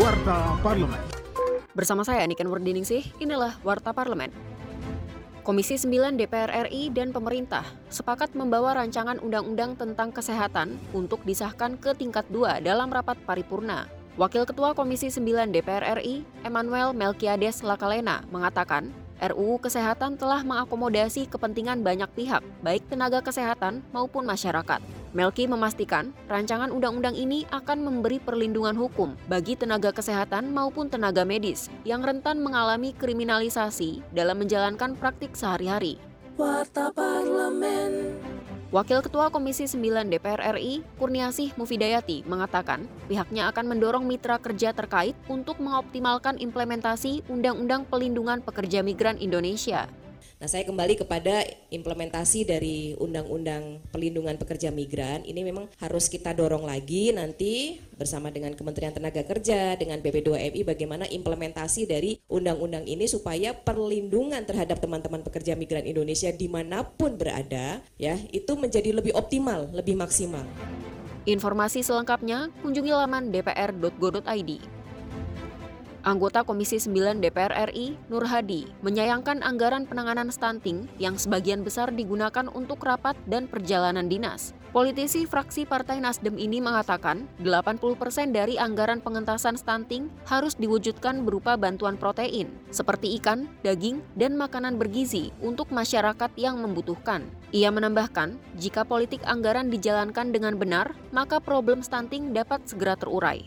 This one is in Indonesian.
Warta Parlemen. Bersama saya Niken Wardiningsih, inilah Warta Parlemen. Komisi 9 DPR RI dan pemerintah sepakat membawa rancangan undang-undang tentang kesehatan untuk disahkan ke tingkat 2 dalam rapat paripurna. Wakil Ketua Komisi 9 DPR RI, Emmanuel Melkiades Lakalena, mengatakan RUU Kesehatan telah mengakomodasi kepentingan banyak pihak, baik tenaga kesehatan maupun masyarakat. Melki memastikan rancangan undang-undang ini akan memberi perlindungan hukum bagi tenaga kesehatan maupun tenaga medis yang rentan mengalami kriminalisasi dalam menjalankan praktik sehari-hari. Warta Parlemen. Wakil Ketua Komisi 9 DPR RI, Kurniasih Mufidayati, mengatakan pihaknya akan mendorong mitra kerja terkait untuk mengoptimalkan implementasi Undang-Undang Pelindungan Pekerja Migran Indonesia. Nah, saya kembali kepada implementasi dari Undang-Undang Pelindungan Pekerja Migran. Ini memang harus kita dorong lagi nanti bersama dengan Kementerian Tenaga Kerja, dengan BP2MI bagaimana implementasi dari undang-undang ini supaya perlindungan terhadap teman-teman pekerja migran Indonesia di mana pun berada ya itu menjadi lebih optimal, lebih maksimal. Informasi selengkapnya kunjungi laman dpr.go.id. Anggota Komisi 9 DPR RI, Nur Hadi, menyayangkan anggaran penanganan stunting yang sebagian besar digunakan untuk rapat dan perjalanan dinas. Politisi fraksi Partai Nasdem ini mengatakan 80% persen dari anggaran pengentasan stunting harus diwujudkan berupa bantuan protein, seperti ikan, daging, dan makanan bergizi untuk masyarakat yang membutuhkan. Ia menambahkan, jika politik anggaran dijalankan dengan benar, maka problem stunting dapat segera terurai.